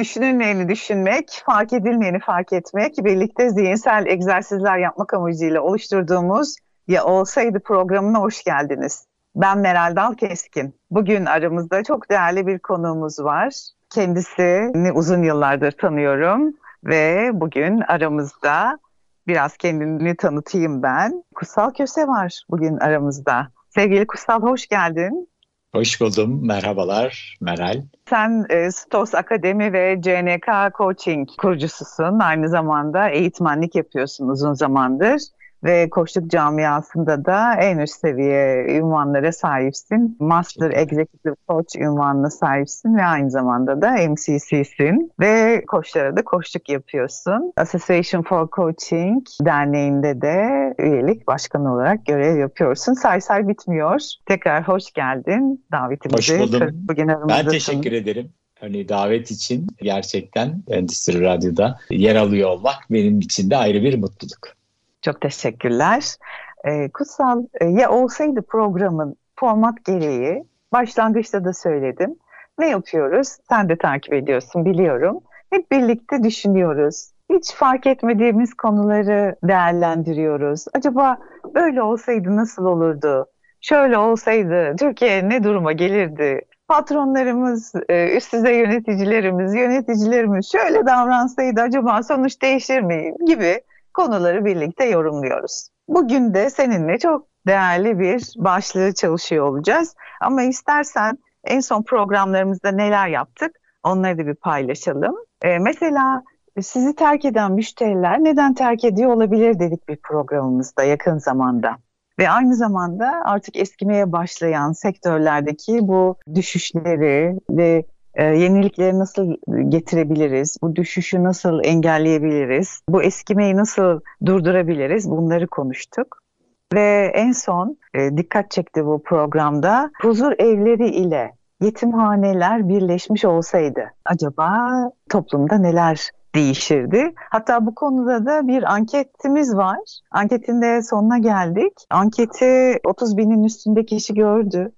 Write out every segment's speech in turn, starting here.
Düşünülmeyeni düşünmek, fark edilmeyeni fark etmek, birlikte zihinsel egzersizler yapmak amacıyla oluşturduğumuz Ya Olsaydı programına hoş geldiniz. Ben Meral Dal Keskin. Bugün aramızda çok değerli bir konuğumuz var. Kendisini uzun yıllardır tanıyorum ve bugün aramızda biraz kendini tanıtayım ben. Kutsal Köse var bugün aramızda. Sevgili Kutsal hoş geldin. Hoş buldum. Merhabalar Meral. Sen e, Stos Akademi ve CNK Coaching kurucususun. Aynı zamanda eğitmenlik yapıyorsun uzun zamandır ve koçluk camiasında da en üst seviye ünvanlara sahipsin. Master Executive Coach ünvanına sahipsin ve aynı zamanda da MCC'sin ve koçlara da koçluk yapıyorsun. Association for Coaching derneğinde de üyelik başkanı olarak görev yapıyorsun. Say say bitmiyor. Tekrar hoş geldin davetimizi. Hoş buldum. Bugün ben teşekkür ederim hani davet için gerçekten Endüstri Radyo'da yer alıyor olmak benim için de ayrı bir mutluluk. Çok teşekkürler. Ee, Kutsal, e, ya olsaydı programın format gereği başlangıçta da söyledim. Ne yapıyoruz? Sen de takip ediyorsun biliyorum. Hep birlikte düşünüyoruz. Hiç fark etmediğimiz konuları değerlendiriyoruz. Acaba böyle olsaydı nasıl olurdu? Şöyle olsaydı Türkiye ne duruma gelirdi? Patronlarımız, e, üst düzey yöneticilerimiz, yöneticilerimiz şöyle davransaydı acaba sonuç değişir mi gibi konuları birlikte yorumluyoruz. Bugün de seninle çok değerli bir başlığı çalışıyor olacağız. Ama istersen en son programlarımızda neler yaptık onları da bir paylaşalım. Ee, mesela sizi terk eden müşteriler neden terk ediyor olabilir dedik bir programımızda yakın zamanda. Ve aynı zamanda artık eskimeye başlayan sektörlerdeki bu düşüşleri ve e, yenilikleri nasıl getirebiliriz? Bu düşüşü nasıl engelleyebiliriz? Bu eskimeyi nasıl durdurabiliriz? Bunları konuştuk. Ve en son e, dikkat çekti bu programda huzur evleri ile yetimhaneler birleşmiş olsaydı acaba toplumda neler değişirdi. Hatta bu konuda da bir anketimiz var. Anketin de sonuna geldik. Anketi 30 binin üstünde kişi gördü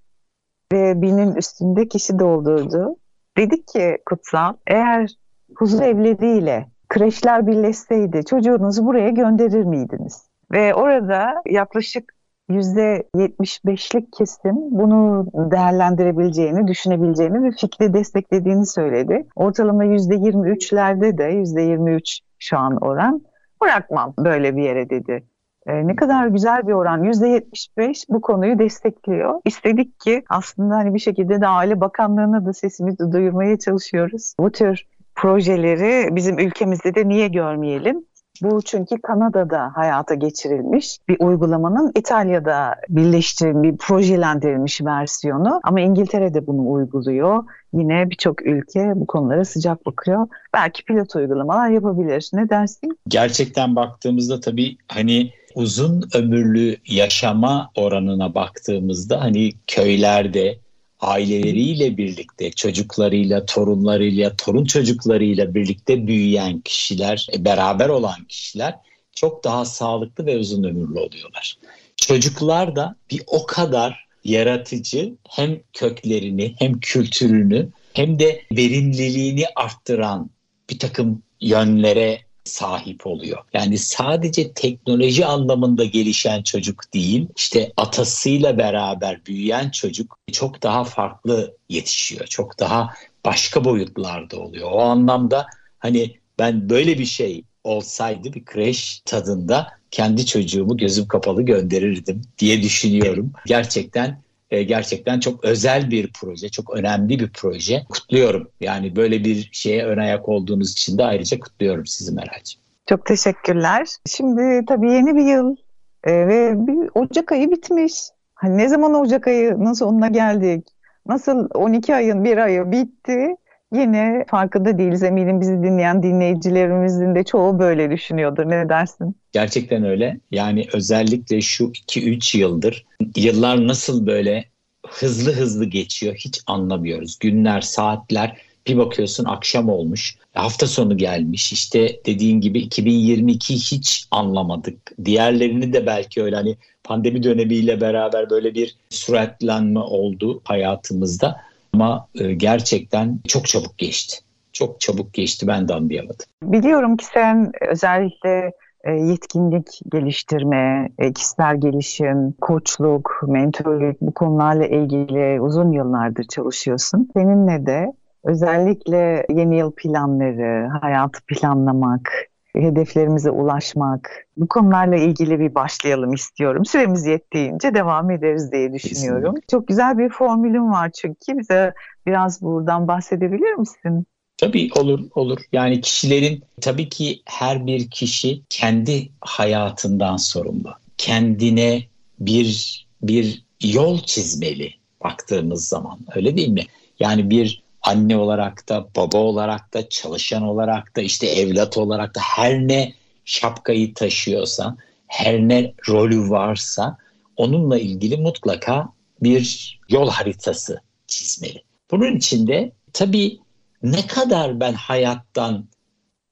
ve binin üstünde kişi doldurdu. Dedik ki Kutsal eğer huzur evleriyle kreşler birleşseydi çocuğunuzu buraya gönderir miydiniz? Ve orada yaklaşık %75'lik kesim bunu değerlendirebileceğini, düşünebileceğini ve fikri desteklediğini söyledi. Ortalama %23'lerde de %23 şu an oran bırakmam böyle bir yere dedi. E, ne kadar güzel bir oran. %75 bu konuyu destekliyor. İstedik ki aslında hani bir şekilde de Aile Bakanlığı'na da sesimizi duyurmaya çalışıyoruz. Bu tür projeleri bizim ülkemizde de niye görmeyelim? Bu çünkü Kanada'da hayata geçirilmiş bir uygulamanın İtalya'da birleştirilmiş, bir projelendirilmiş versiyonu ama İngiltere'de bunu uyguluyor. Yine birçok ülke bu konulara sıcak bakıyor. Belki pilot uygulamalar yapabilir. Ne dersin? Gerçekten baktığımızda tabii hani uzun ömürlü yaşama oranına baktığımızda hani köylerde aileleriyle birlikte, çocuklarıyla, torunlarıyla, torun çocuklarıyla birlikte büyüyen kişiler, e, beraber olan kişiler çok daha sağlıklı ve uzun ömürlü oluyorlar. Çocuklar da bir o kadar yaratıcı hem köklerini hem kültürünü hem de verimliliğini arttıran bir takım yönlere sahip oluyor. Yani sadece teknoloji anlamında gelişen çocuk değil, işte atasıyla beraber büyüyen çocuk çok daha farklı yetişiyor. Çok daha başka boyutlarda oluyor. O anlamda hani ben böyle bir şey olsaydı bir kreş tadında kendi çocuğumu gözüm kapalı gönderirdim diye düşünüyorum. Gerçekten e, gerçekten çok özel bir proje, çok önemli bir proje. Kutluyorum. Yani böyle bir şeye ön ayak olduğunuz için de ayrıca kutluyorum sizi Meral'cığım. Çok teşekkürler. Şimdi tabii yeni bir yıl e, ve bir Ocak ayı bitmiş. Hani ne zaman Ocak ayının sonuna geldik? Nasıl 12 ayın bir ayı bitti yine farkında değiliz. Eminim bizi dinleyen dinleyicilerimizin de çoğu böyle düşünüyordur. Ne dersin? Gerçekten öyle. Yani özellikle şu 2-3 yıldır yıllar nasıl böyle hızlı hızlı geçiyor hiç anlamıyoruz. Günler, saatler bir bakıyorsun akşam olmuş. Hafta sonu gelmiş. İşte dediğin gibi 2022 hiç anlamadık. Diğerlerini de belki öyle hani pandemi dönemiyle beraber böyle bir süratlenme oldu hayatımızda. Ama e, gerçekten çok çabuk geçti. Çok çabuk geçti ben de anlayamadım. Biliyorum ki sen özellikle e, yetkinlik geliştirme, e, kişisel gelişim, koçluk, mentorluk bu konularla ilgili uzun yıllardır çalışıyorsun. Seninle de özellikle yeni yıl planları, hayatı planlamak, hedeflerimize ulaşmak, bu konularla ilgili bir başlayalım istiyorum. Süremiz yettiğince devam ederiz diye düşünüyorum. Kesinlikle. Çok güzel bir formülüm var çünkü bize biraz buradan bahsedebilir misin? Tabii olur olur. Yani kişilerin tabii ki her bir kişi kendi hayatından sorumlu. Kendine bir bir yol çizmeli baktığımız zaman. Öyle değil mi? Yani bir anne olarak da, baba olarak da, çalışan olarak da, işte evlat olarak da her ne şapkayı taşıyorsa, her ne rolü varsa onunla ilgili mutlaka bir yol haritası çizmeli. Bunun için de tabii ne kadar ben hayattan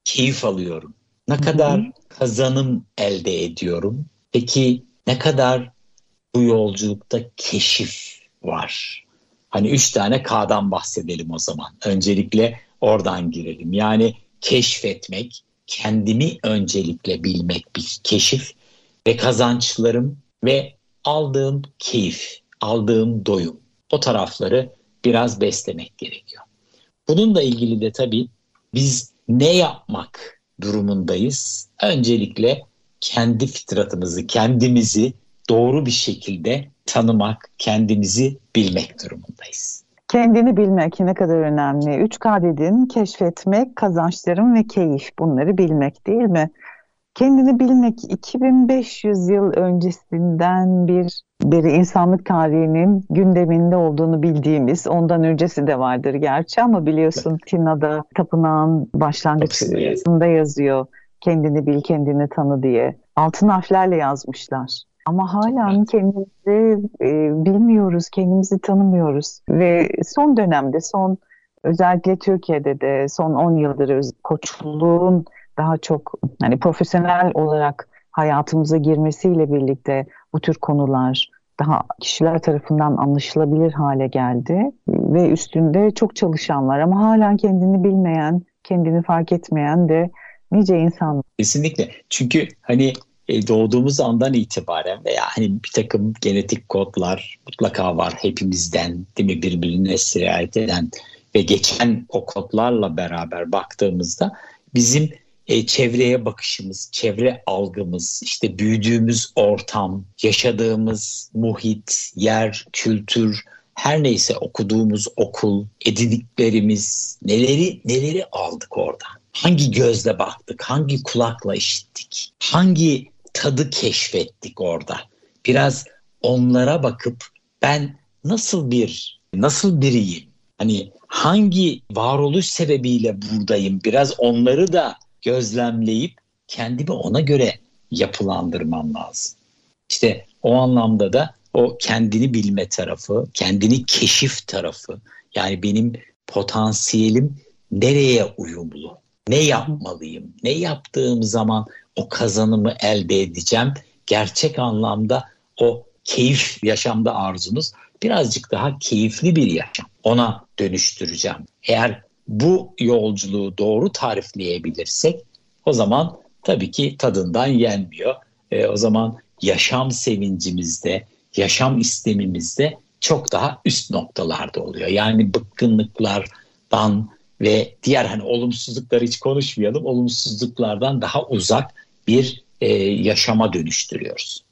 keyif alıyorum, ne kadar kazanım elde ediyorum, peki ne kadar bu yolculukta keşif var? Hani üç tane K'dan bahsedelim o zaman. Öncelikle oradan girelim. Yani keşfetmek, kendimi öncelikle bilmek bir keşif ve kazançlarım ve aldığım keyif, aldığım doyum. O tarafları biraz beslemek gerekiyor. Bununla ilgili de tabii biz ne yapmak durumundayız? Öncelikle kendi fitratımızı, kendimizi doğru bir şekilde tanımak, kendimizi bilmek durumundayız. Kendini bilmek ne kadar önemli. 3K dedin, keşfetmek, kazançlarım ve keyif bunları bilmek değil mi? Kendini bilmek 2500 yıl öncesinden bir beri insanlık tarihinin gündeminde olduğunu bildiğimiz, ondan öncesi de vardır gerçi ama biliyorsun evet. Tina'da tapınağın başlangıcında yazıyor. Kendini bil, kendini tanı diye. Altın harflerle yazmışlar. Ama hala evet. kendimizi e, bilmiyoruz, kendimizi tanımıyoruz. Ve son dönemde, son özellikle Türkiye'de de son 10 yıldır koçluğun daha çok hani profesyonel olarak hayatımıza girmesiyle birlikte bu tür konular daha kişiler tarafından anlaşılabilir hale geldi ve üstünde çok çalışan var ama hala kendini bilmeyen, kendini fark etmeyen de nice insan. Kesinlikle. Çünkü hani doğduğumuz andan itibaren veya hani bir takım genetik kodlar mutlaka var hepimizden değil mi? Birbirine sirayet eden ve geçen o kodlarla beraber baktığımızda bizim e, çevreye bakışımız, çevre algımız, işte büyüdüğümüz ortam, yaşadığımız muhit, yer, kültür, her neyse okuduğumuz okul, edindiklerimiz, neleri neleri aldık orada? Hangi gözle baktık, hangi kulakla işittik, hangi tadı keşfettik orada? Biraz onlara bakıp ben nasıl bir, nasıl biriyim? Hani hangi varoluş sebebiyle buradayım? Biraz onları da gözlemleyip kendimi ona göre yapılandırmam lazım. İşte o anlamda da o kendini bilme tarafı, kendini keşif tarafı yani benim potansiyelim nereye uyumlu, ne yapmalıyım, ne yaptığım zaman o kazanımı elde edeceğim. Gerçek anlamda o keyif yaşamda arzunuz birazcık daha keyifli bir yaşam. Ona dönüştüreceğim. Eğer bu yolculuğu doğru tarifleyebilirsek o zaman tabii ki tadından yenmiyor. E, o zaman yaşam sevincimizde, yaşam istemimizde çok daha üst noktalarda oluyor. Yani bıkkınlıklardan ve diğer hani olumsuzlukları hiç konuşmayalım. Olumsuzluklardan daha uzak bir e, yaşama dönüştürüyoruz.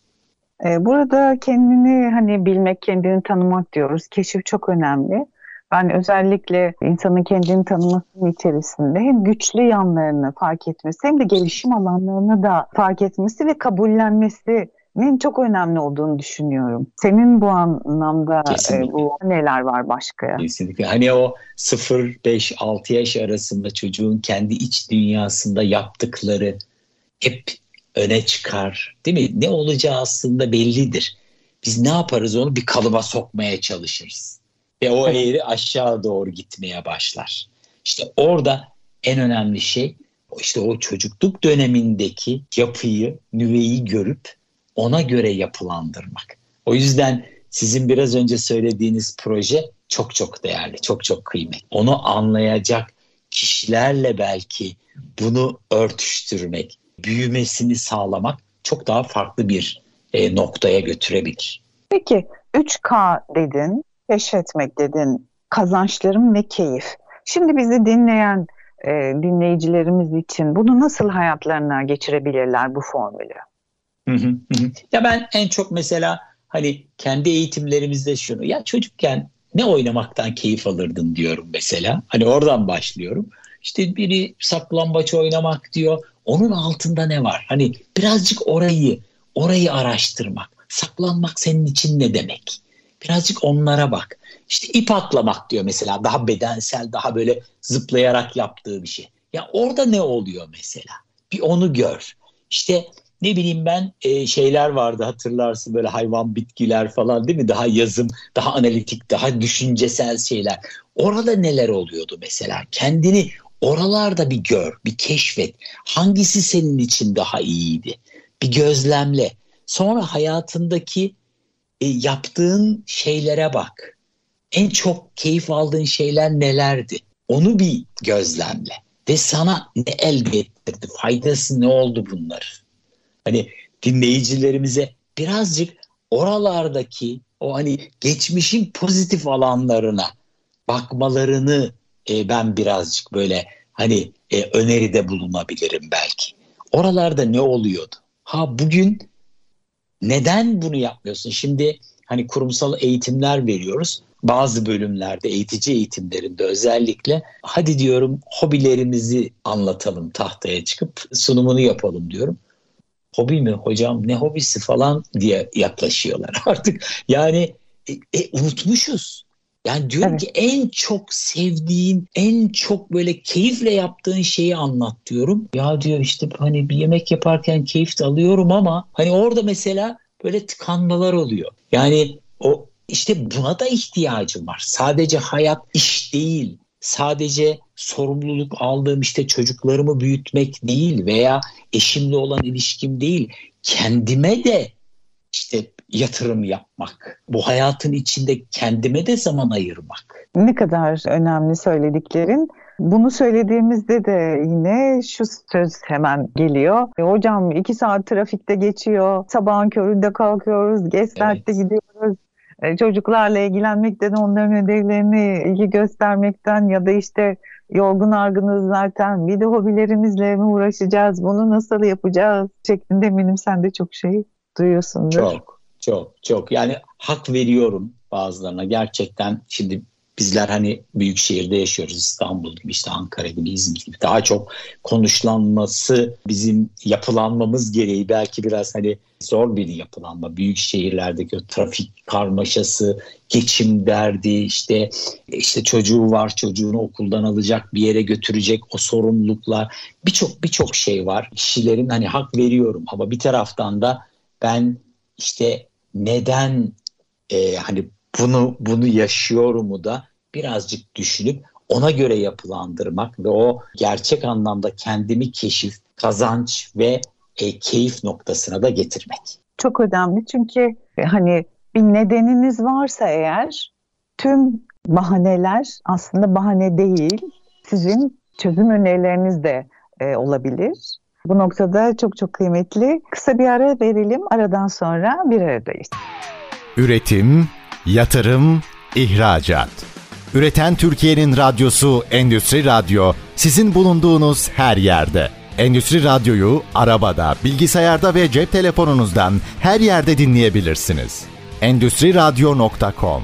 E, burada kendini hani bilmek, kendini tanımak diyoruz. Keşif çok önemli. Ben özellikle insanın kendini tanımasının içerisinde hem güçlü yanlarını fark etmesi hem de gelişim alanlarını da fark etmesi ve kabullenmesi dinlemenin çok önemli olduğunu düşünüyorum. Senin bu anlamda e, bu neler var başka? Kesinlikle. Hani o 0-5-6 yaş arasında çocuğun kendi iç dünyasında yaptıkları hep öne çıkar. Değil mi? Ne olacağı aslında bellidir. Biz ne yaparız onu bir kalıba sokmaya çalışırız. Ve o eğri aşağı doğru gitmeye başlar. İşte orada en önemli şey işte o çocukluk dönemindeki yapıyı, nüveyi görüp ona göre yapılandırmak. O yüzden sizin biraz önce söylediğiniz proje çok çok değerli, çok çok kıymetli. Onu anlayacak kişilerle belki bunu örtüştürmek, büyümesini sağlamak çok daha farklı bir e, noktaya götürebilir. Peki 3K dedin, keşfetmek dedin, kazançlarım ve keyif. Şimdi bizi dinleyen e, dinleyicilerimiz için bunu nasıl hayatlarına geçirebilirler bu formülü? Hı hı hı. Ya ben en çok mesela hani kendi eğitimlerimizde şunu ya çocukken ne oynamaktan keyif alırdın diyorum mesela. Hani oradan başlıyorum. İşte biri saklambaç oynamak diyor. Onun altında ne var? Hani birazcık orayı, orayı araştırmak. Saklanmak senin için ne demek? Birazcık onlara bak. İşte ip atlamak diyor mesela. Daha bedensel, daha böyle zıplayarak yaptığı bir şey. Ya orada ne oluyor mesela? Bir onu gör. İşte ne bileyim ben e, şeyler vardı hatırlarsın böyle hayvan bitkiler falan değil mi? Daha yazım, daha analitik, daha düşüncesel şeyler. Orada neler oluyordu mesela? Kendini oralarda bir gör, bir keşfet. Hangisi senin için daha iyiydi? Bir gözlemle. Sonra hayatındaki e, yaptığın şeylere bak. En çok keyif aldığın şeyler nelerdi? Onu bir gözlemle. Ve sana ne elde ettirdi? Faydası ne oldu bunlar? Hani dinleyicilerimize birazcık oralardaki o hani geçmişin pozitif alanlarına bakmalarını e, ben birazcık böyle hani e, öneride bulunabilirim belki. Oralarda ne oluyordu? Ha bugün neden bunu yapmıyorsun? Şimdi hani kurumsal eğitimler veriyoruz. Bazı bölümlerde eğitici eğitimlerinde özellikle hadi diyorum hobilerimizi anlatalım tahtaya çıkıp sunumunu yapalım diyorum. Hobi mi hocam ne hobisi falan diye yaklaşıyorlar artık. Yani e, e, unutmuşuz. Yani diyorum evet. ki en çok sevdiğin, en çok böyle keyifle yaptığın şeyi anlat diyorum. Ya diyor işte hani bir yemek yaparken keyif de alıyorum ama hani orada mesela böyle tıkanmalar oluyor. Yani o işte buna da ihtiyacım var. Sadece hayat iş değil. Sadece sorumluluk aldığım işte çocuklarımı büyütmek değil veya eşimle olan ilişkim değil. Kendime de işte yatırım yapmak. Bu hayatın içinde kendime de zaman ayırmak. Ne kadar önemli söylediklerin. Bunu söylediğimizde de yine şu söz hemen geliyor. E, hocam iki saat trafikte geçiyor. Sabahın köründe kalkıyoruz. Geç saatte evet. gidiyoruz. E, çocuklarla ilgilenmekten, onların ödevlerini ilgi göstermekten ya da işte yorgun argınız zaten bir de hobilerimizle mi uğraşacağız, bunu nasıl yapacağız şeklinde eminim sen de çok şey duyuyorsundur. Çok, çok, çok. Yani hak veriyorum bazılarına. Gerçekten şimdi bizler hani büyük şehirde yaşıyoruz. İstanbul gibi işte Ankara gibi İzmir gibi. Daha çok konuşlanması bizim yapılanmamız gereği belki biraz hani zor bir yapılanma. Büyük şehirlerdeki o trafik karmaşası geçim derdi işte işte çocuğu var çocuğunu okuldan alacak bir yere götürecek o sorumluluklar. Birçok birçok şey var. Kişilerin hani hak veriyorum ama bir taraftan da ben işte neden e, hani bunu bunu yaşıyorumu da birazcık düşünüp ona göre yapılandırmak ve o gerçek anlamda kendimi keşif, kazanç ve e, keyif noktasına da getirmek. Çok önemli çünkü e, hani bir nedeniniz varsa eğer tüm bahaneler aslında bahane değil. Sizin çözüm önerileriniz de e, olabilir. Bu noktada çok çok kıymetli. Kısa bir ara verelim. Aradan sonra bir aradayız. Üretim, yatırım, ihracat. Üreten Türkiye'nin radyosu Endüstri Radyo sizin bulunduğunuz her yerde. Endüstri Radyo'yu arabada, bilgisayarda ve cep telefonunuzdan her yerde dinleyebilirsiniz. Endüstri Radyo.com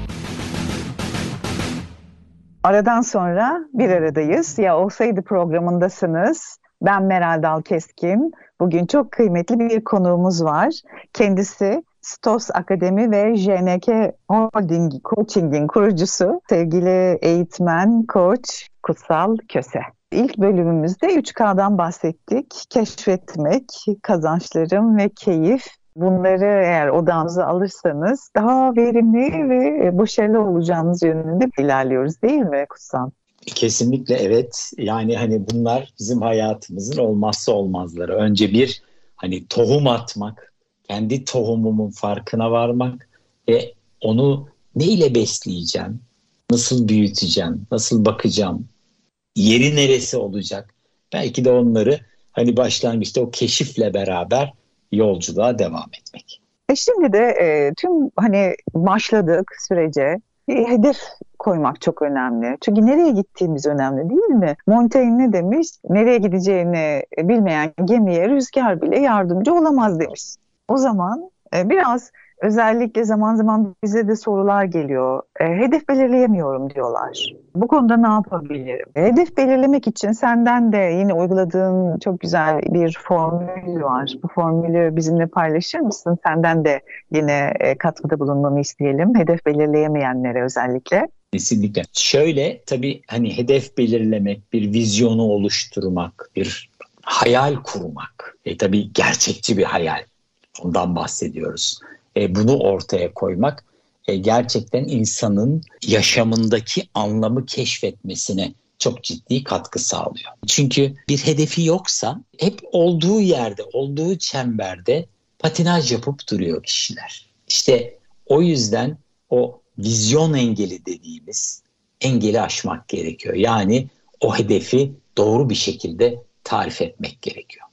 Aradan sonra bir aradayız. Ya olsaydı programındasınız. Ben Meral Dal Keskin. Bugün çok kıymetli bir konuğumuz var. Kendisi Stos Akademi ve JNK Holding Coaching'in kurucusu sevgili eğitmen, koç Kutsal Köse. İlk bölümümüzde 3K'dan bahsettik. Keşfetmek, kazançlarım ve keyif. Bunları eğer odağınıza alırsanız daha verimli ve başarılı olacağınız yönünde ilerliyoruz değil mi Kutsal? Kesinlikle evet. Yani hani bunlar bizim hayatımızın olmazsa olmazları. Önce bir hani tohum atmak, kendi tohumumun farkına varmak ve onu neyle besleyeceğim, nasıl büyüteceğim, nasıl bakacağım, yeri neresi olacak? Belki de onları hani başlangıçta o keşifle beraber yolculuğa devam etmek. E şimdi de e, tüm hani başladık sürece bir hedef koymak çok önemli. Çünkü nereye gittiğimiz önemli değil mi? Montaigne ne demiş? Nereye gideceğini bilmeyen gemiye rüzgar bile yardımcı olamaz demiş. O zaman e, biraz özellikle zaman zaman bize de sorular geliyor. E, hedef belirleyemiyorum diyorlar. Bu konuda ne yapabilirim? Hedef belirlemek için senden de yine uyguladığın çok güzel bir formül var. Bu formülü bizimle paylaşır mısın? Senden de yine e, katkıda bulunmanı isteyelim. Hedef belirleyemeyenlere özellikle. Kesinlikle. Şöyle tabii hani hedef belirlemek, bir vizyonu oluşturmak, bir hayal kurmak. E tabii gerçekçi bir hayal. Ondan bahsediyoruz. E, bunu ortaya koymak e, gerçekten insanın yaşamındaki anlamı keşfetmesine çok ciddi katkı sağlıyor. Çünkü bir hedefi yoksa hep olduğu yerde, olduğu çemberde patinaj yapıp duruyor kişiler. İşte o yüzden o vizyon engeli dediğimiz engeli aşmak gerekiyor. Yani o hedefi doğru bir şekilde tarif etmek gerekiyor.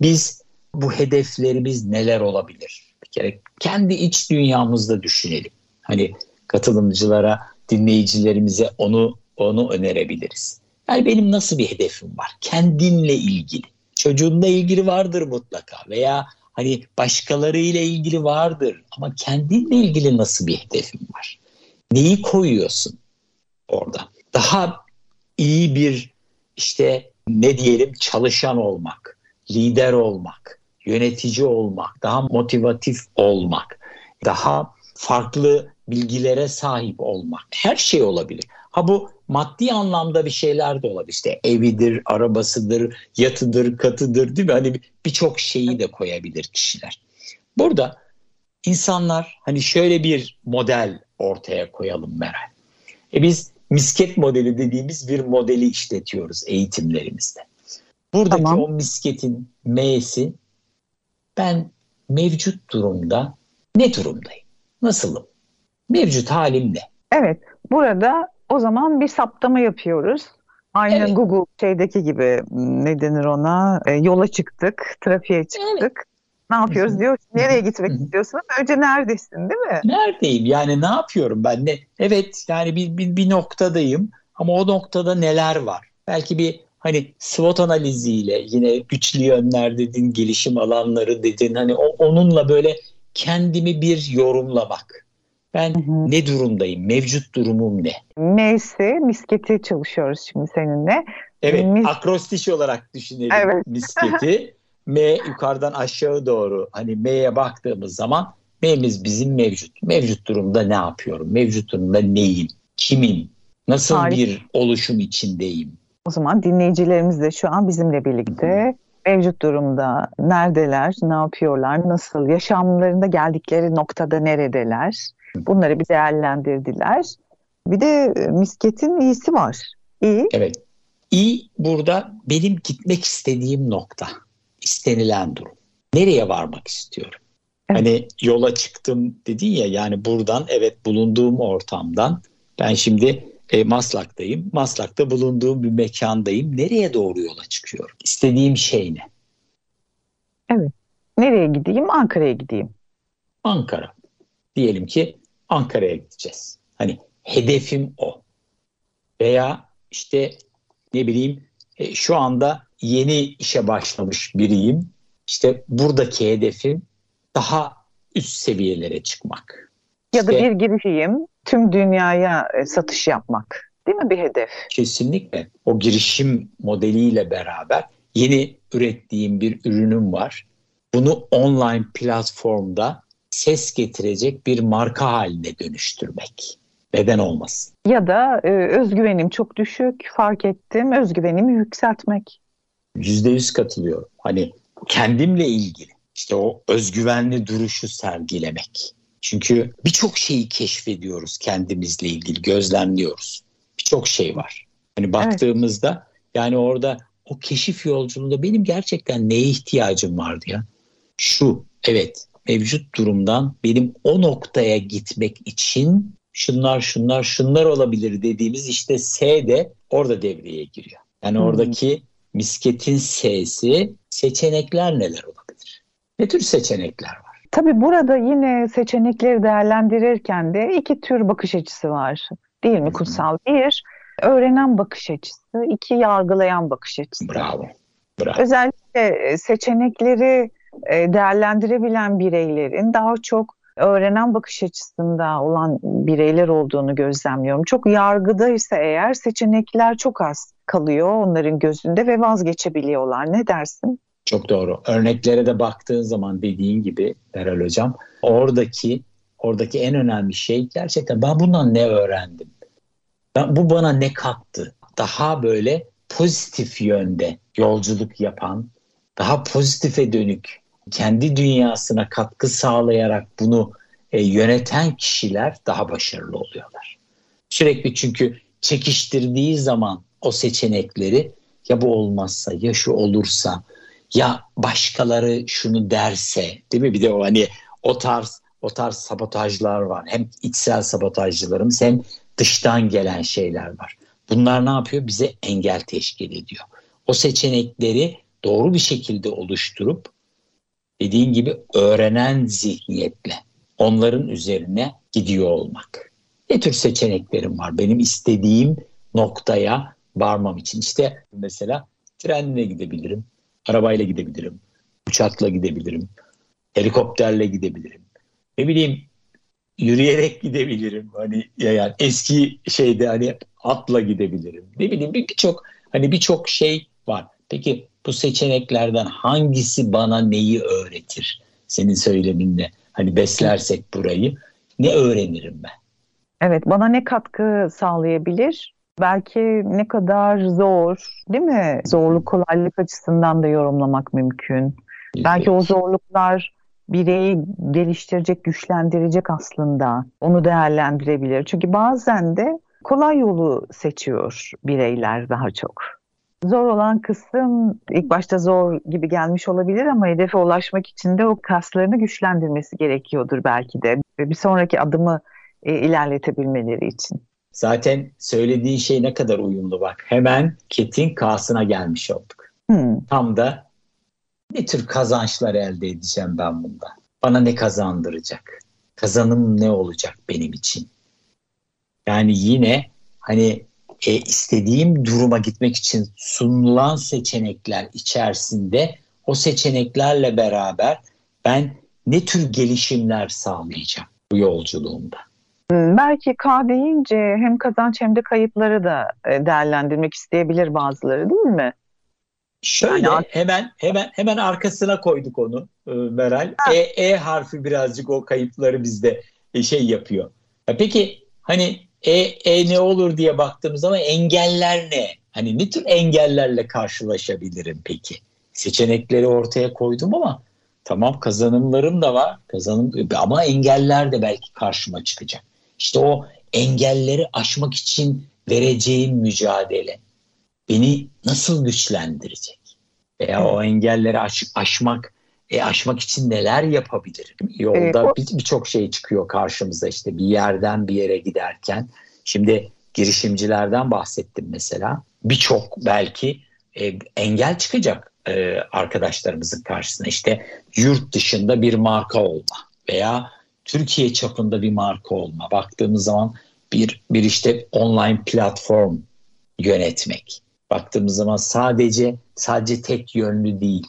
Biz bu hedeflerimiz neler olabilir? Bir kere kendi iç dünyamızda düşünelim. Hani katılımcılara, dinleyicilerimize onu onu önerebiliriz. Yani benim nasıl bir hedefim var? Kendinle ilgili. Çocuğunla ilgili vardır mutlaka veya hani başkalarıyla ilgili vardır ama kendinle ilgili nasıl bir hedefin var? Neyi koyuyorsun orada? Daha iyi bir işte ne diyelim çalışan olmak, lider olmak, yönetici olmak, daha motivatif olmak, daha farklı bilgilere sahip olmak. Her şey olabilir. Ha bu maddi anlamda bir şeyler de olabilir. İşte evidir, arabasıdır, yatıdır, katıdır değil mi? Hani birçok şeyi de koyabilir kişiler. Burada insanlar hani şöyle bir model ortaya koyalım Meral. E biz misket modeli dediğimiz bir modeli işletiyoruz eğitimlerimizde. Buradaki tamam. o misketin M'si ben mevcut durumda ne durumdayım? Nasılım? Mevcut halim ne? Evet. Burada o zaman bir saptama yapıyoruz. Aynı evet. Google şeydeki gibi ne denir ona? E, yola çıktık, trafiğe çıktık. Evet. Ne yapıyoruz diyor. Nereye gitmek istiyorsun? Önce neredesin değil mi? Neredeyim? Yani ne yapıyorum ben? Ne? Evet yani bir, bir, bir noktadayım ama o noktada neler var? Belki bir hani SWOT analiziyle yine güçlü yönler dedin, gelişim alanları dedin. Hani o, onunla böyle kendimi bir yorumlamak. Ben hı hı. ne durumdayım? Mevcut durumum ne? Neyse misketi çalışıyoruz şimdi seninle. Evet Mis... akrostiş olarak düşünelim evet. misketi. M yukarıdan aşağı doğru hani M'ye baktığımız zaman M'miz bizim mevcut. Mevcut durumda ne yapıyorum? Mevcut durumda neyim? Kimim? Nasıl Harika. bir oluşum içindeyim? O zaman dinleyicilerimiz de şu an bizimle birlikte mevcut durumda neredeler, ne yapıyorlar, nasıl, yaşamlarında geldikleri noktada neredeler? Bunları bir değerlendirdiler. Bir de e, misketin iyisi var. İyi. Evet. İyi burada benim gitmek istediğim nokta. istenilen durum. Nereye varmak istiyorum? Evet. Hani yola çıktım dedin ya yani buradan evet bulunduğum ortamdan ben şimdi e, Maslak'tayım. Maslak'ta bulunduğum bir mekandayım. Nereye doğru yola çıkıyorum? İstediğim şey ne? Evet. Nereye gideyim? Ankara'ya gideyim. Ankara. Diyelim ki Ankara'ya gideceğiz. Hani hedefim o. Veya işte ne bileyim e, şu anda yeni işe başlamış biriyim. İşte buradaki hedefim daha üst seviyelere çıkmak. Ya işte, da bir girişeyim, tüm dünyaya e, satış yapmak. Değil mi bir hedef? Kesinlikle. O girişim modeliyle beraber yeni ürettiğim bir ürünüm var. Bunu online platformda ses getirecek bir marka haline dönüştürmek. Neden olmasın? Ya da e, özgüvenim çok düşük fark ettim özgüvenimi yükseltmek. Yüzde yüz katılıyorum. Hani kendimle ilgili işte o özgüvenli duruşu sergilemek. Çünkü birçok şeyi keşfediyoruz kendimizle ilgili, gözlemliyoruz. Birçok şey var. Hani baktığımızda evet. yani orada o keşif yolculuğunda benim gerçekten neye ihtiyacım vardı ya? Şu, evet mevcut durumdan benim o noktaya gitmek için şunlar şunlar şunlar olabilir dediğimiz işte S de orada devreye giriyor. Yani hmm. oradaki misketin S'si seçenekler neler olabilir? Ne tür seçenekler var? Tabii burada yine seçenekleri değerlendirirken de iki tür bakış açısı var. Değil mi Kutsal? Bir, öğrenen bakış açısı. iki yargılayan bakış açısı. Bravo. Bravo. Özellikle seçenekleri e, değerlendirebilen bireylerin daha çok öğrenen bakış açısında olan bireyler olduğunu gözlemliyorum. Çok yargıda ise eğer seçenekler çok az kalıyor onların gözünde ve vazgeçebiliyorlar. Ne dersin? Çok doğru. Örneklere de baktığın zaman dediğin gibi Meral Hocam oradaki oradaki en önemli şey gerçekten ben bundan ne öğrendim? Ben, bu bana ne kattı? Daha böyle pozitif yönde yolculuk yapan, daha pozitife dönük kendi dünyasına katkı sağlayarak bunu e, yöneten kişiler daha başarılı oluyorlar. Sürekli çünkü çekiştirdiği zaman o seçenekleri ya bu olmazsa ya şu olursa ya başkaları şunu derse değil mi? Bir de o hani o tarz o tarz sabotajlar var. Hem içsel sabotajcılarımız hem dıştan gelen şeyler var. Bunlar ne yapıyor? Bize engel teşkil ediyor. O seçenekleri doğru bir şekilde oluşturup dediğin gibi öğrenen zihniyetle onların üzerine gidiyor olmak. Ne tür seçeneklerim var benim istediğim noktaya varmam için? İşte mesela trenle gidebilirim, arabayla gidebilirim, uçakla gidebilirim, helikopterle gidebilirim. Ne bileyim yürüyerek gidebilirim. Hani ya yani eski şeyde hani atla gidebilirim. Ne bileyim birçok hani birçok şey var. Peki bu seçeneklerden hangisi bana neyi öğretir? Senin söyleminle hani beslersek burayı ne öğrenirim ben? Evet bana ne katkı sağlayabilir? Belki ne kadar zor değil mi? Zorluk kolaylık açısından da yorumlamak mümkün. Evet. Belki o zorluklar bireyi geliştirecek, güçlendirecek aslında. Onu değerlendirebilir. Çünkü bazen de kolay yolu seçiyor bireyler daha çok. Zor olan kısım ilk başta zor gibi gelmiş olabilir ama hedefe ulaşmak için de o kaslarını güçlendirmesi gerekiyordur belki de. Bir sonraki adımı e, ilerletebilmeleri için. Zaten söylediğin şey ne kadar uyumlu bak. Hemen Ket'in K'sına gelmiş olduk. Hmm. Tam da ne tür kazançlar elde edeceğim ben bunda? Bana ne kazandıracak? Kazanım ne olacak benim için? Yani yine hani e, istediğim duruma gitmek için sunulan seçenekler içerisinde o seçeneklerle beraber ben ne tür gelişimler sağlayacağım bu yolculuğumda? Hmm, belki K deyince hem kazanç hem de kayıpları da e, değerlendirmek isteyebilir bazıları değil mi? Şöyle yani, hemen hemen hemen arkasına koyduk onu e, Meral. E, e harfi birazcık o kayıpları bizde e, şey yapıyor. Ya peki hani e, e ne olur diye baktığımız zaman engeller ne? Hani ne tür engellerle karşılaşabilirim peki? Seçenekleri ortaya koydum ama tamam kazanımlarım da var. Kazanım ama engeller de belki karşıma çıkacak. İşte o engelleri aşmak için vereceğim mücadele beni nasıl güçlendirecek? Veya o engelleri aş, aşmak e, aşmak için neler yapabilirim? Yolda ee, birçok bir şey çıkıyor karşımıza işte bir yerden bir yere giderken. Şimdi girişimcilerden bahsettim mesela. Birçok belki e, engel çıkacak e, arkadaşlarımızın karşısına. İşte yurt dışında bir marka olma veya Türkiye çapında bir marka olma. Baktığımız zaman bir bir işte online platform yönetmek. Baktığımız zaman sadece sadece tek yönlü değil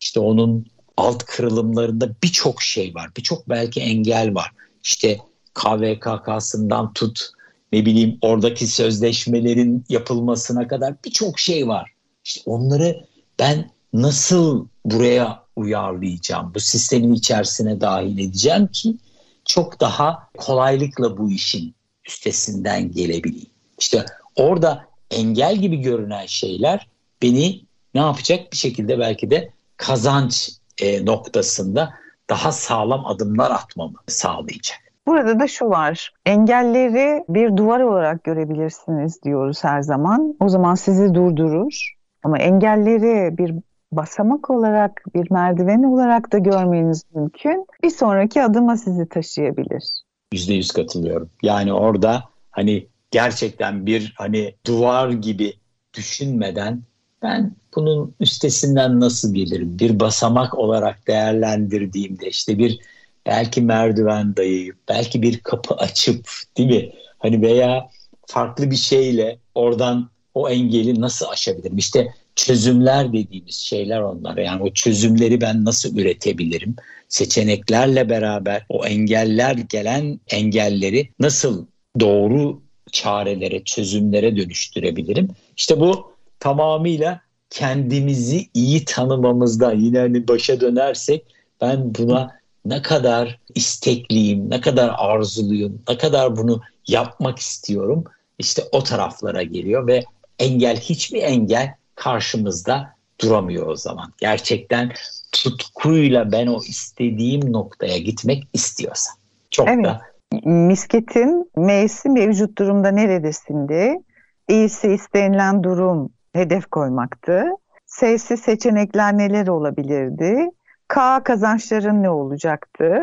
işte onun alt kırılımlarında birçok şey var. Birçok belki engel var. İşte KVKK'sından tut ne bileyim oradaki sözleşmelerin yapılmasına kadar birçok şey var. İşte onları ben nasıl buraya uyarlayacağım, bu sistemin içerisine dahil edeceğim ki çok daha kolaylıkla bu işin üstesinden gelebileyim. İşte orada engel gibi görünen şeyler beni ne yapacak bir şekilde belki de kazanç e, noktasında daha sağlam adımlar atmamı sağlayacak. Burada da şu var. Engelleri bir duvar olarak görebilirsiniz diyoruz her zaman. O zaman sizi durdurur. Ama engelleri bir basamak olarak, bir merdiven olarak da görmeniz mümkün. Bir sonraki adıma sizi taşıyabilir. Yüzde yüz katılıyorum. Yani orada hani gerçekten bir hani duvar gibi düşünmeden ben bunun üstesinden nasıl gelirim? Bir basamak olarak değerlendirdiğimde işte bir belki merdiven dayayıp belki bir kapı açıp değil mi? Hani veya farklı bir şeyle oradan o engeli nasıl aşabilirim? İşte çözümler dediğimiz şeyler onlar. Yani o çözümleri ben nasıl üretebilirim? Seçeneklerle beraber o engeller gelen engelleri nasıl doğru çarelere, çözümlere dönüştürebilirim? İşte bu tamamıyla kendimizi iyi tanımamızda yine hani başa dönersek ben buna ne kadar istekliyim, ne kadar arzuluyum, ne kadar bunu yapmak istiyorum işte o taraflara geliyor ve engel hiçbir engel karşımızda duramıyor o zaman. Gerçekten tutkuyla ben o istediğim noktaya gitmek istiyorsam. Çok evet. da misketin M'si mevcut durumda neredesindi? İ'si istenilen durum hedef koymaktı. S'si seçenekler neler olabilirdi? K kazançların ne olacaktı?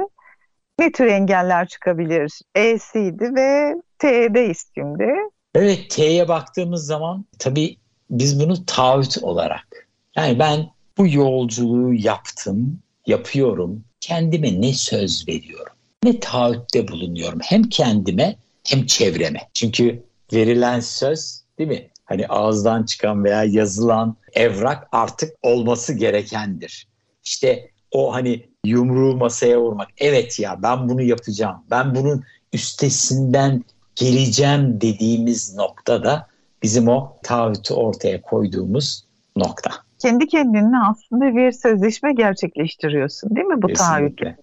Ne tür engeller çıkabilir? E'siydi ve T'de istimdi. Evet T'ye baktığımız zaman tabii biz bunu taahhüt olarak yani ben bu yolculuğu yaptım, yapıyorum. Kendime ne söz veriyorum? Ne taahhütte bulunuyorum? Hem kendime hem çevreme. Çünkü verilen söz değil mi? Hani ağızdan çıkan veya yazılan evrak artık olması gerekendir. İşte o hani yumruğu masaya vurmak. Evet ya ben bunu yapacağım. Ben bunun üstesinden geleceğim dediğimiz noktada bizim o taahhütü ortaya koyduğumuz nokta. Kendi kendine aslında bir sözleşme gerçekleştiriyorsun değil mi bu taahhütle?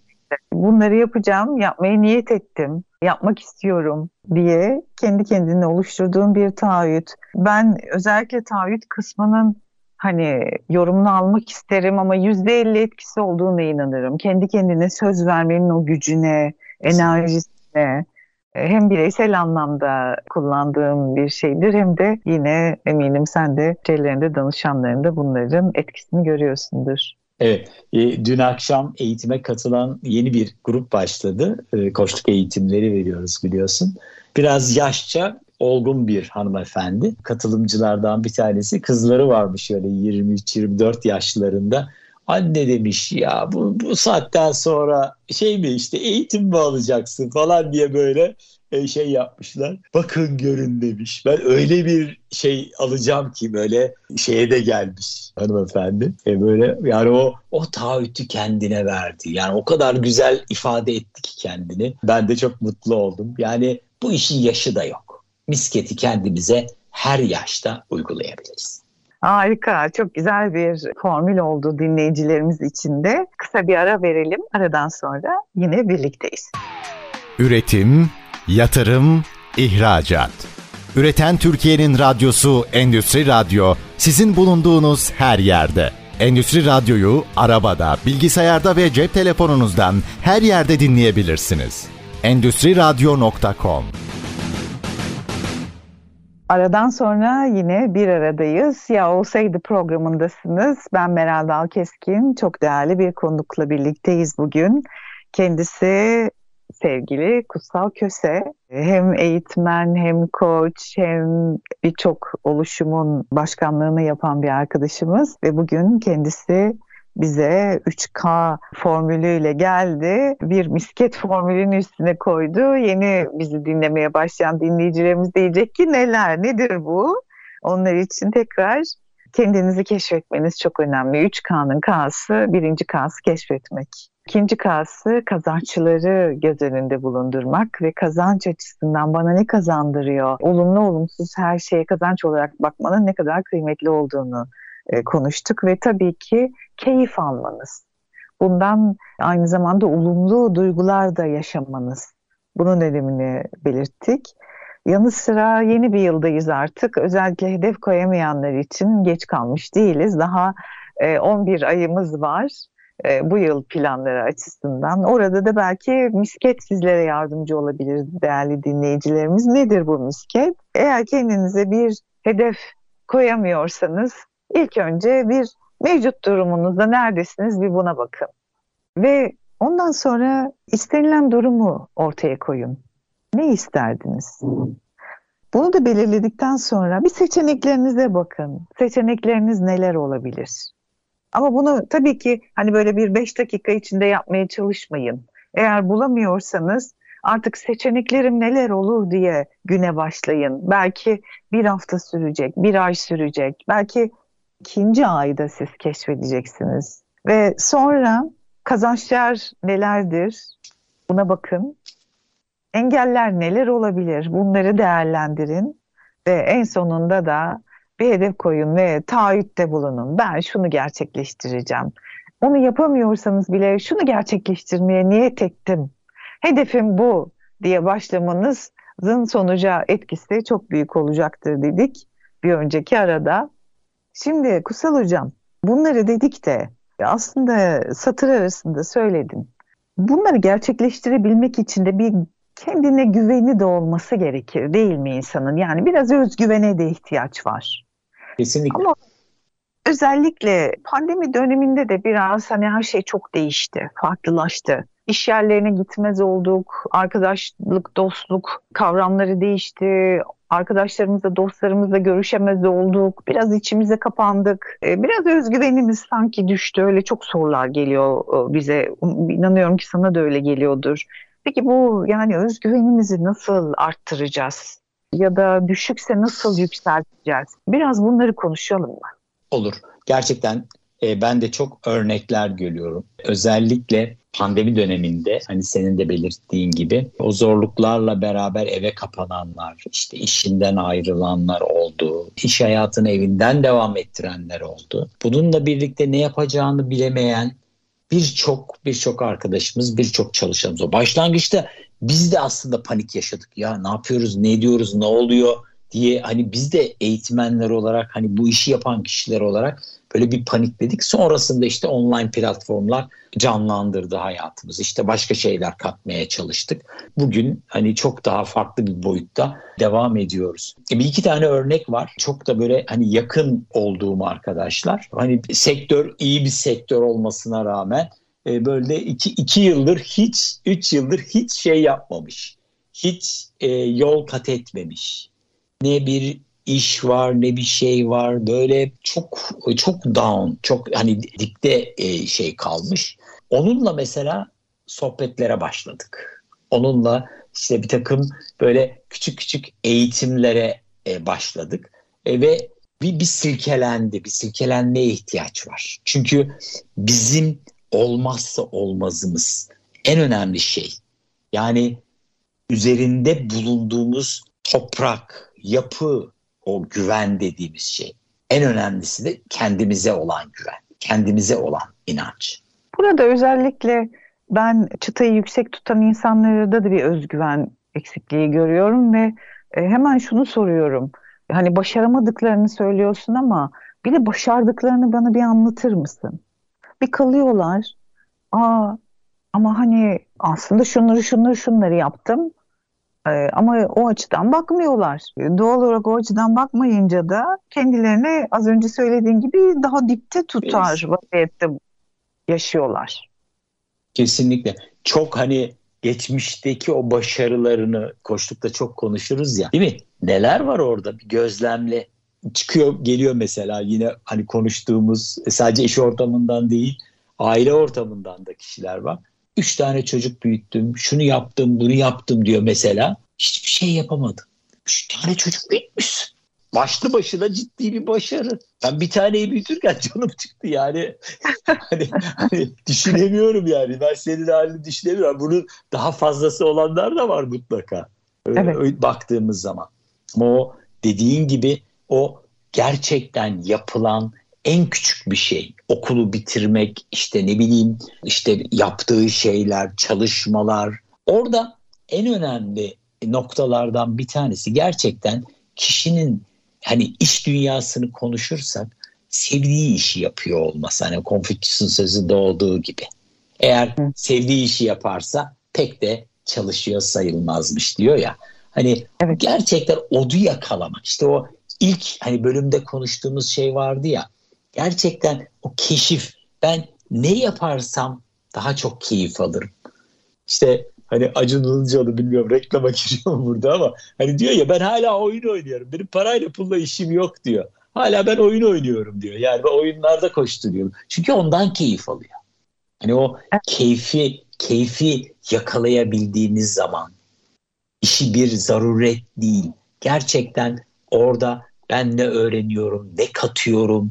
Bunları yapacağım, yapmaya niyet ettim, yapmak istiyorum diye kendi kendine oluşturduğun bir taahhüt. Ben özellikle taahhüt kısmının hani yorumunu almak isterim ama yüzde elli etkisi olduğuna inanırım. Kendi kendine söz vermenin o gücüne, enerjisine, e, hem bireysel anlamda kullandığım bir şeydir hem de yine eminim sen de şeylerinde danışanlarında bunların etkisini görüyorsundur. Evet, e, dün akşam eğitime katılan yeni bir grup başladı. E, koçluk eğitimleri veriyoruz biliyorsun. Biraz yaşça olgun bir hanımefendi. Katılımcılardan bir tanesi. Kızları varmış öyle 23-24 yaşlarında. Anne demiş ya bu, bu saatten sonra şey mi işte eğitim mi alacaksın falan diye böyle şey yapmışlar. Bakın görün demiş. Ben öyle bir şey alacağım ki böyle şeye de gelmiş hanımefendi. E böyle yani o o taahhütü kendine verdi. Yani o kadar güzel ifade etti ki kendini. Ben de çok mutlu oldum. Yani bu işin yaşı da yok. Misketi kendimize her yaşta uygulayabiliriz. Harika, çok güzel bir formül oldu dinleyicilerimiz için de. Kısa bir ara verelim, aradan sonra yine birlikteyiz. Üretim, yatırım, ihracat. Üreten Türkiye'nin radyosu Endüstri Radyo sizin bulunduğunuz her yerde. Endüstri Radyo'yu arabada, bilgisayarda ve cep telefonunuzdan her yerde dinleyebilirsiniz. Endüstri Radyo.com Aradan sonra yine bir aradayız. Ya olsaydı programındasınız. Ben Meral Dalkeskin. Çok değerli bir konukla birlikteyiz bugün. Kendisi sevgili Kutsal Köse. Hem eğitmen hem koç hem birçok oluşumun başkanlığını yapan bir arkadaşımız. Ve bugün kendisi bize 3K formülüyle geldi. Bir misket formülünün üstüne koydu. Yeni bizi dinlemeye başlayan dinleyicilerimiz diyecek ki neler, nedir bu? Onlar için tekrar kendinizi keşfetmeniz çok önemli. 3K'nın K'sı, birinci K'sı keşfetmek. İkinci K'sı kazançları göz önünde bulundurmak ve kazanç açısından bana ne kazandırıyor? Olumlu olumsuz her şeye kazanç olarak bakmanın ne kadar kıymetli olduğunu e, konuştuk ve tabii ki keyif almanız. Bundan aynı zamanda olumlu duygular da yaşamanız. Bunun önemini belirttik. Yanı sıra yeni bir yıldayız artık. Özellikle hedef koyamayanlar için geç kalmış değiliz. Daha 11 e, ayımız var e, bu yıl planları açısından. Orada da belki misket sizlere yardımcı olabilir değerli dinleyicilerimiz. Nedir bu misket? Eğer kendinize bir hedef koyamıyorsanız ilk önce bir mevcut durumunuzda neredesiniz bir buna bakın. Ve ondan sonra istenilen durumu ortaya koyun. Ne isterdiniz? Bunu da belirledikten sonra bir seçeneklerinize bakın. Seçenekleriniz neler olabilir? Ama bunu tabii ki hani böyle bir beş dakika içinde yapmaya çalışmayın. Eğer bulamıyorsanız artık seçeneklerim neler olur diye güne başlayın. Belki bir hafta sürecek, bir ay sürecek, belki ikinci ayda siz keşfedeceksiniz. Ve sonra kazançlar nelerdir? Buna bakın. Engeller neler olabilir? Bunları değerlendirin ve en sonunda da bir hedef koyun ve taahhütte bulunun. Ben şunu gerçekleştireceğim. Onu yapamıyorsanız bile şunu gerçekleştirmeye niyet ettim. Hedefim bu diye başlamanızın sonuca etkisi çok büyük olacaktır dedik bir önceki arada. Şimdi Kusal Hocam bunları dedik de aslında satır arasında söyledin. Bunları gerçekleştirebilmek için de bir kendine güveni de olması gerekir değil mi insanın? Yani biraz özgüvene de ihtiyaç var. Kesinlikle. Ama özellikle pandemi döneminde de biraz hani her şey çok değişti, farklılaştı. İş yerlerine gitmez olduk, arkadaşlık, dostluk kavramları değişti, arkadaşlarımızla, dostlarımızla görüşemez olduk. Biraz içimize kapandık. E, biraz özgüvenimiz sanki düştü. Öyle çok sorular geliyor e, bize. İnanıyorum ki sana da öyle geliyordur. Peki bu yani özgüvenimizi nasıl arttıracağız? Ya da düşükse nasıl yükselteceğiz? Biraz bunları konuşalım mı? Olur. Gerçekten e, ben de çok örnekler görüyorum. Özellikle pandemi döneminde hani senin de belirttiğin gibi o zorluklarla beraber eve kapananlar, işte işinden ayrılanlar oldu, iş hayatını evinden devam ettirenler oldu. Bununla birlikte ne yapacağını bilemeyen birçok birçok arkadaşımız, birçok çalışanımız o. Başlangıçta biz de aslında panik yaşadık. Ya ne yapıyoruz, ne ediyoruz, ne oluyor diye hani biz de eğitmenler olarak hani bu işi yapan kişiler olarak böyle bir panikledik. Sonrasında işte online platformlar canlandırdı hayatımızı. İşte başka şeyler katmaya çalıştık. Bugün hani çok daha farklı bir boyutta devam ediyoruz. E bir iki tane örnek var. Çok da böyle hani yakın olduğum arkadaşlar. Hani sektör iyi bir sektör olmasına rağmen e, böyle iki, iki yıldır hiç, üç yıldır hiç şey yapmamış. Hiç e, yol kat etmemiş. Ne bir iş var ne bir şey var böyle çok çok down çok hani dipte e, şey kalmış. Onunla mesela sohbetlere başladık. Onunla işte bir takım böyle küçük küçük eğitimlere e, başladık e, ve bir, bir silkelendi, bir silkelenmeye ihtiyaç var. Çünkü bizim olmazsa olmazımız en önemli şey. Yani üzerinde bulunduğumuz toprak, yapı, o güven dediğimiz şey. En önemlisi de kendimize olan güven, kendimize olan inanç. Burada özellikle ben çıtayı yüksek tutan insanlarda da bir özgüven eksikliği görüyorum ve e, hemen şunu soruyorum. Hani başaramadıklarını söylüyorsun ama bir de başardıklarını bana bir anlatır mısın? Bir kalıyorlar. Aa ama hani aslında şunları şunları şunları yaptım ama o açıdan bakmıyorlar. Doğal olarak o açıdan bakmayınca da kendilerini az önce söylediğin gibi daha dipte tutar vaziyette yaşıyorlar. Kesinlikle. Çok hani geçmişteki o başarılarını koştukta çok konuşuruz ya. Değil mi? Neler var orada? Bir gözlemle çıkıyor geliyor mesela yine hani konuştuğumuz sadece iş ortamından değil aile ortamından da kişiler var üç tane çocuk büyüttüm, şunu yaptım, bunu yaptım diyor mesela. Hiçbir şey yapamadım. Üç tane çocuk büyütmüşsün. Başlı başına ciddi bir başarı. Ben bir taneyi büyütürken canım çıktı yani. hani, hani düşünemiyorum yani. Ben senin halini düşünemiyorum. Bunun daha fazlası olanlar da var mutlaka. Evet. Baktığımız zaman. Ama o dediğin gibi o gerçekten yapılan en küçük bir şey. Okulu bitirmek, işte ne bileyim, işte yaptığı şeyler, çalışmalar. Orada en önemli noktalardan bir tanesi gerçekten kişinin hani iş dünyasını konuşursak sevdiği işi yapıyor olması. Hani Confucius'un sözünde olduğu gibi. Eğer sevdiği işi yaparsa pek de çalışıyor sayılmazmış diyor ya. Hani evet. gerçekten odu yakalamak. İşte o ilk hani bölümde konuştuğumuz şey vardı ya. Gerçekten o keşif. Ben ne yaparsam daha çok keyif alırım. İşte hani Acun Ilıcalı bilmiyorum reklama giriyor mu burada ama hani diyor ya ben hala oyun oynuyorum. Benim parayla pulla işim yok diyor. Hala ben oyun oynuyorum diyor. Yani ben oyunlarda koşturuyorum. Çünkü ondan keyif alıyor. Hani o keyfi keyfi yakalayabildiğimiz zaman işi bir zaruret değil. Gerçekten orada ben ne öğreniyorum, ne katıyorum,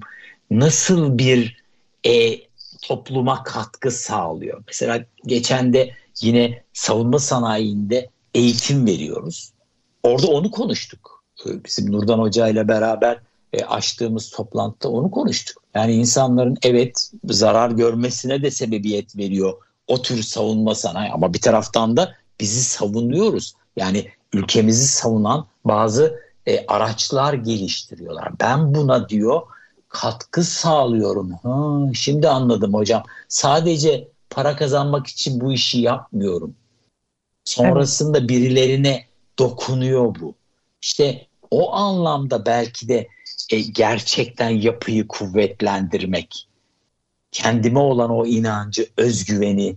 nasıl bir e, topluma katkı sağlıyor. Mesela geçen de yine savunma sanayinde eğitim veriyoruz. Orada onu konuştuk. Bizim Nurdan Hoca ile beraber e, açtığımız toplantıda onu konuştuk. Yani insanların evet zarar görmesine de sebebiyet veriyor o tür savunma sanayi ama bir taraftan da bizi savunuyoruz. Yani ülkemizi savunan bazı e, araçlar geliştiriyorlar. Ben buna diyor katkı sağlıyorum. Ha, şimdi anladım hocam. Sadece para kazanmak için bu işi yapmıyorum. Sonrasında evet. birilerine dokunuyor bu. İşte o anlamda belki de e, gerçekten yapıyı kuvvetlendirmek, kendime olan o inancı, özgüveni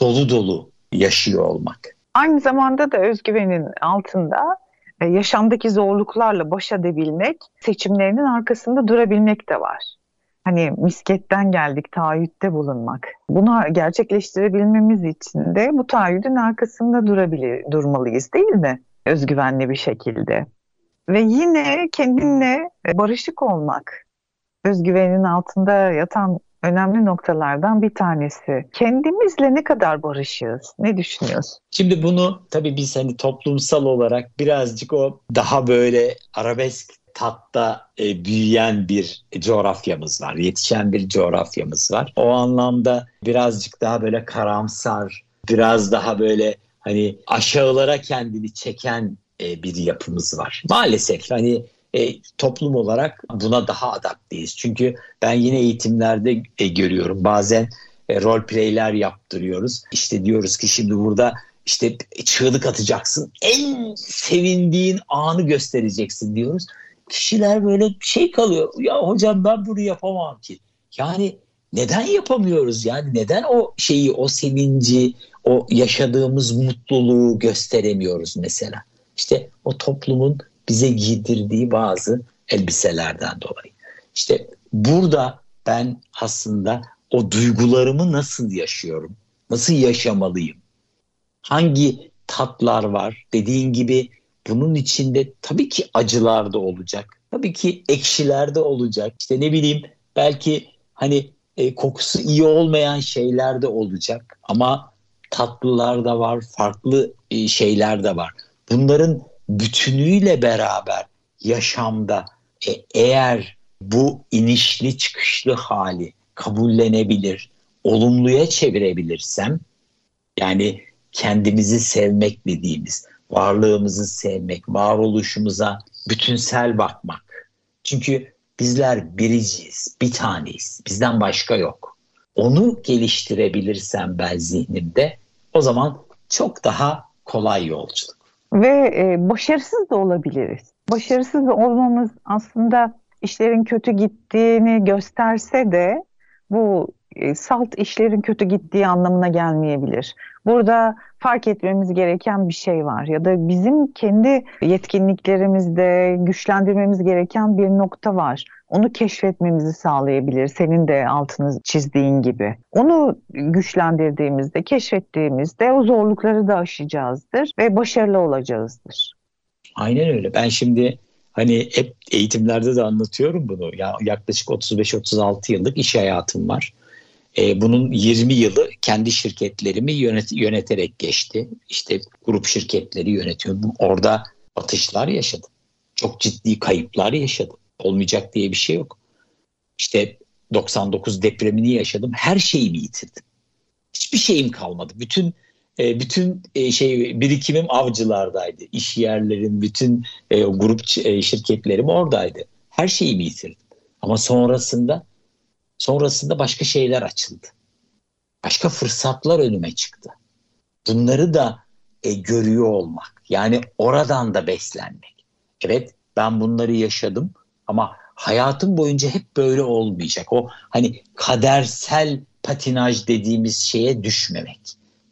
dolu dolu yaşıyor olmak. Aynı zamanda da özgüvenin altında e, yaşamdaki zorluklarla baş edebilmek, seçimlerinin arkasında durabilmek de var. Hani misketten geldik, taahhütte bulunmak. Bunu gerçekleştirebilmemiz için de bu taahhüdün arkasında durabilir, durmalıyız değil mi? Özgüvenli bir şekilde. Ve yine kendinle barışık olmak. Özgüvenin altında yatan önemli noktalardan bir tanesi. Kendimizle ne kadar barışığız? Ne düşünüyorsun? Şimdi bunu tabii biz hani toplumsal olarak birazcık o daha böyle arabesk tatta e, büyüyen bir coğrafyamız var. Yetişen bir coğrafyamız var. O anlamda birazcık daha böyle karamsar, biraz daha böyle hani aşağılara kendini çeken e, bir yapımız var. Maalesef hani e, toplum olarak buna daha adapteyiz. Çünkü ben yine eğitimlerde e, görüyorum bazen e, rol playler yaptırıyoruz. İşte diyoruz ki şimdi burada işte çığlık atacaksın. En sevindiğin anı göstereceksin diyoruz. Kişiler böyle şey kalıyor. Ya hocam ben bunu yapamam ki. Yani neden yapamıyoruz? Yani neden o şeyi, o sevinci, o yaşadığımız mutluluğu gösteremiyoruz mesela? İşte o toplumun bize giydirdiği bazı elbiselerden dolayı. İşte burada ben aslında o duygularımı nasıl yaşıyorum? Nasıl yaşamalıyım? Hangi tatlar var? Dediğin gibi bunun içinde tabii ki acılar da olacak. Tabii ki ekşiler de olacak. İşte ne bileyim belki hani e, kokusu iyi olmayan şeyler de olacak. Ama tatlılar da var, farklı e, şeyler de var. Bunların bütünüyle beraber yaşamda e, eğer bu inişli çıkışlı hali kabullenebilir, olumluya çevirebilirsem yani kendimizi sevmek dediğimiz, varlığımızı sevmek, varoluşumuza bütünsel bakmak. Çünkü bizler biriciyiz, bir taneyiz. Bizden başka yok. Onu geliştirebilirsem ben zihnimde o zaman çok daha kolay yolculuk. Ve e, başarısız da olabiliriz. Başarısız olmamız aslında işlerin kötü gittiğini gösterse de bu e, salt işlerin kötü gittiği anlamına gelmeyebilir. Burada fark etmemiz gereken bir şey var ya da bizim kendi yetkinliklerimizde güçlendirmemiz gereken bir nokta var. Onu keşfetmemizi sağlayabilir senin de altını çizdiğin gibi. Onu güçlendirdiğimizde, keşfettiğimizde o zorlukları da aşacağızdır ve başarılı olacağızdır. Aynen öyle. Ben şimdi hani hep eğitimlerde de anlatıyorum bunu. Ya yaklaşık 35-36 yıllık iş hayatım var. E, bunun 20 yılı kendi şirketlerimi yönet, yöneterek geçti. İşte grup şirketleri yönetiyordum. Orada atışlar yaşadım. Çok ciddi kayıplar yaşadım. Olmayacak diye bir şey yok. İşte 99 depremini yaşadım. Her şeyimi yitirdim. Hiçbir şeyim kalmadı. Bütün e, bütün e, şey birikimim avcılardaydı. İş yerlerim, bütün e, grup e, şirketlerim oradaydı. Her şeyimi yitirdim. Ama sonrasında sonrasında başka şeyler açıldı. Başka fırsatlar önüme çıktı. Bunları da e, görüyor olmak. Yani oradan da beslenmek. Evet ben bunları yaşadım ama hayatım boyunca hep böyle olmayacak. O hani kadersel patinaj dediğimiz şeye düşmemek.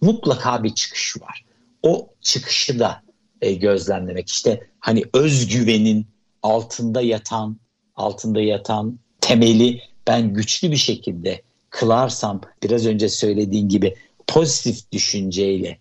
Mutlaka bir çıkış var. O çıkışı da e, gözlemlemek. İşte hani özgüvenin altında yatan altında yatan temeli ben güçlü bir şekilde kılarsam biraz önce söylediğin gibi pozitif düşünceyle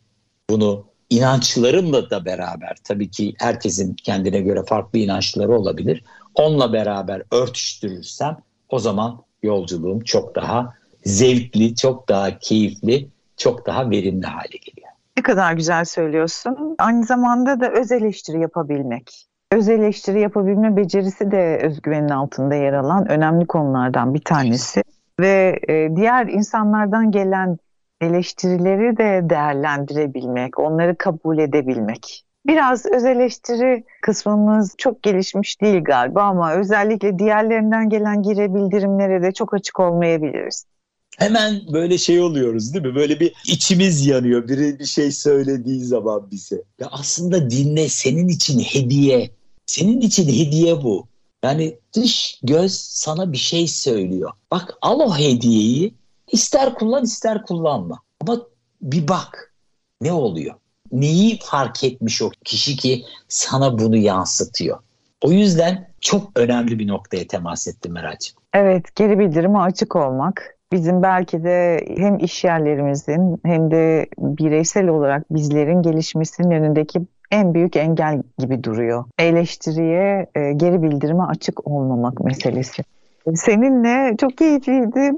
bunu inançlarımla da beraber tabii ki herkesin kendine göre farklı inançları olabilir. Onunla beraber örtüştürürsem o zaman yolculuğum çok daha zevkli, çok daha keyifli, çok daha verimli hale geliyor. Ne kadar güzel söylüyorsun. Aynı zamanda da öz eleştiri yapabilmek. Öz eleştiri yapabilme becerisi de özgüvenin altında yer alan önemli konulardan bir tanesi. Ve e, diğer insanlardan gelen eleştirileri de değerlendirebilmek, onları kabul edebilmek. Biraz öz eleştiri kısmımız çok gelişmiş değil galiba ama özellikle diğerlerinden gelen geri bildirimlere de çok açık olmayabiliriz. Hemen böyle şey oluyoruz değil mi? Böyle bir içimiz yanıyor biri bir şey söylediği zaman bize. Ya aslında dinle senin için hediye. Senin için hediye bu. Yani dış göz sana bir şey söylüyor. Bak al o hediyeyi ister kullan ister kullanma. Ama bir bak ne oluyor? Neyi fark etmiş o kişi ki sana bunu yansıtıyor? O yüzden çok önemli bir noktaya temas ettim Meral'cığım. Evet geri bildirime açık olmak bizim belki de hem iş yerlerimizin hem de bireysel olarak bizlerin gelişmesinin önündeki en büyük engel gibi duruyor. Eleştiriye, e, geri bildirime açık olmamak meselesi. Seninle çok keyifliydi.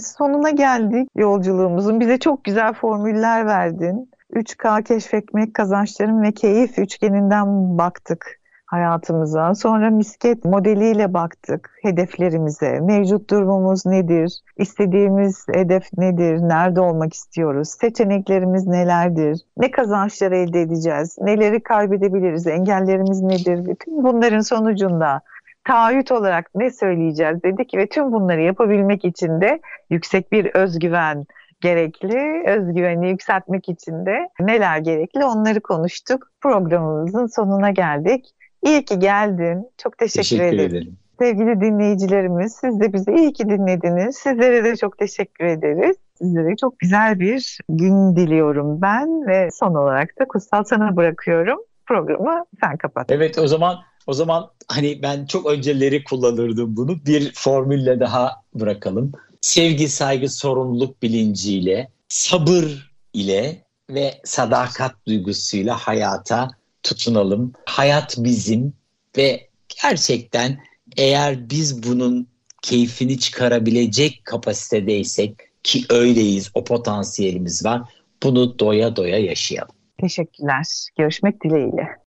Sonuna geldik yolculuğumuzun. Bize çok güzel formüller verdin. 3K keşfetmek kazançların ve keyif üçgeninden baktık hayatımıza. Sonra misket modeliyle baktık hedeflerimize. Mevcut durumumuz nedir? İstediğimiz hedef nedir? Nerede olmak istiyoruz? Seçeneklerimiz nelerdir? Ne kazançlar elde edeceğiz? Neleri kaybedebiliriz? Engellerimiz nedir? Bütün bunların sonucunda taahhüt olarak ne söyleyeceğiz dedik ve tüm bunları yapabilmek için de yüksek bir özgüven gerekli. Özgüveni yükseltmek için de neler gerekli onları konuştuk. Programımızın sonuna geldik. İyi ki geldin. Çok teşekkür, teşekkür ederim. ederim. Sevgili dinleyicilerimiz siz de bizi iyi ki dinlediniz. Sizlere de çok teşekkür ederiz. Sizlere çok güzel bir gün diliyorum ben ve son olarak da Kutsal sana bırakıyorum. Programı sen kapat. Evet o zaman o zaman hani ben çok önceleri kullanırdım bunu. Bir formülle daha bırakalım. Sevgi, saygı, sorumluluk bilinciyle, sabır ile ve sadakat duygusuyla hayata tutunalım. Hayat bizim ve gerçekten eğer biz bunun keyfini çıkarabilecek kapasitedeysek ki öyleyiz, o potansiyelimiz var. Bunu doya doya yaşayalım. Teşekkürler. Görüşmek dileğiyle.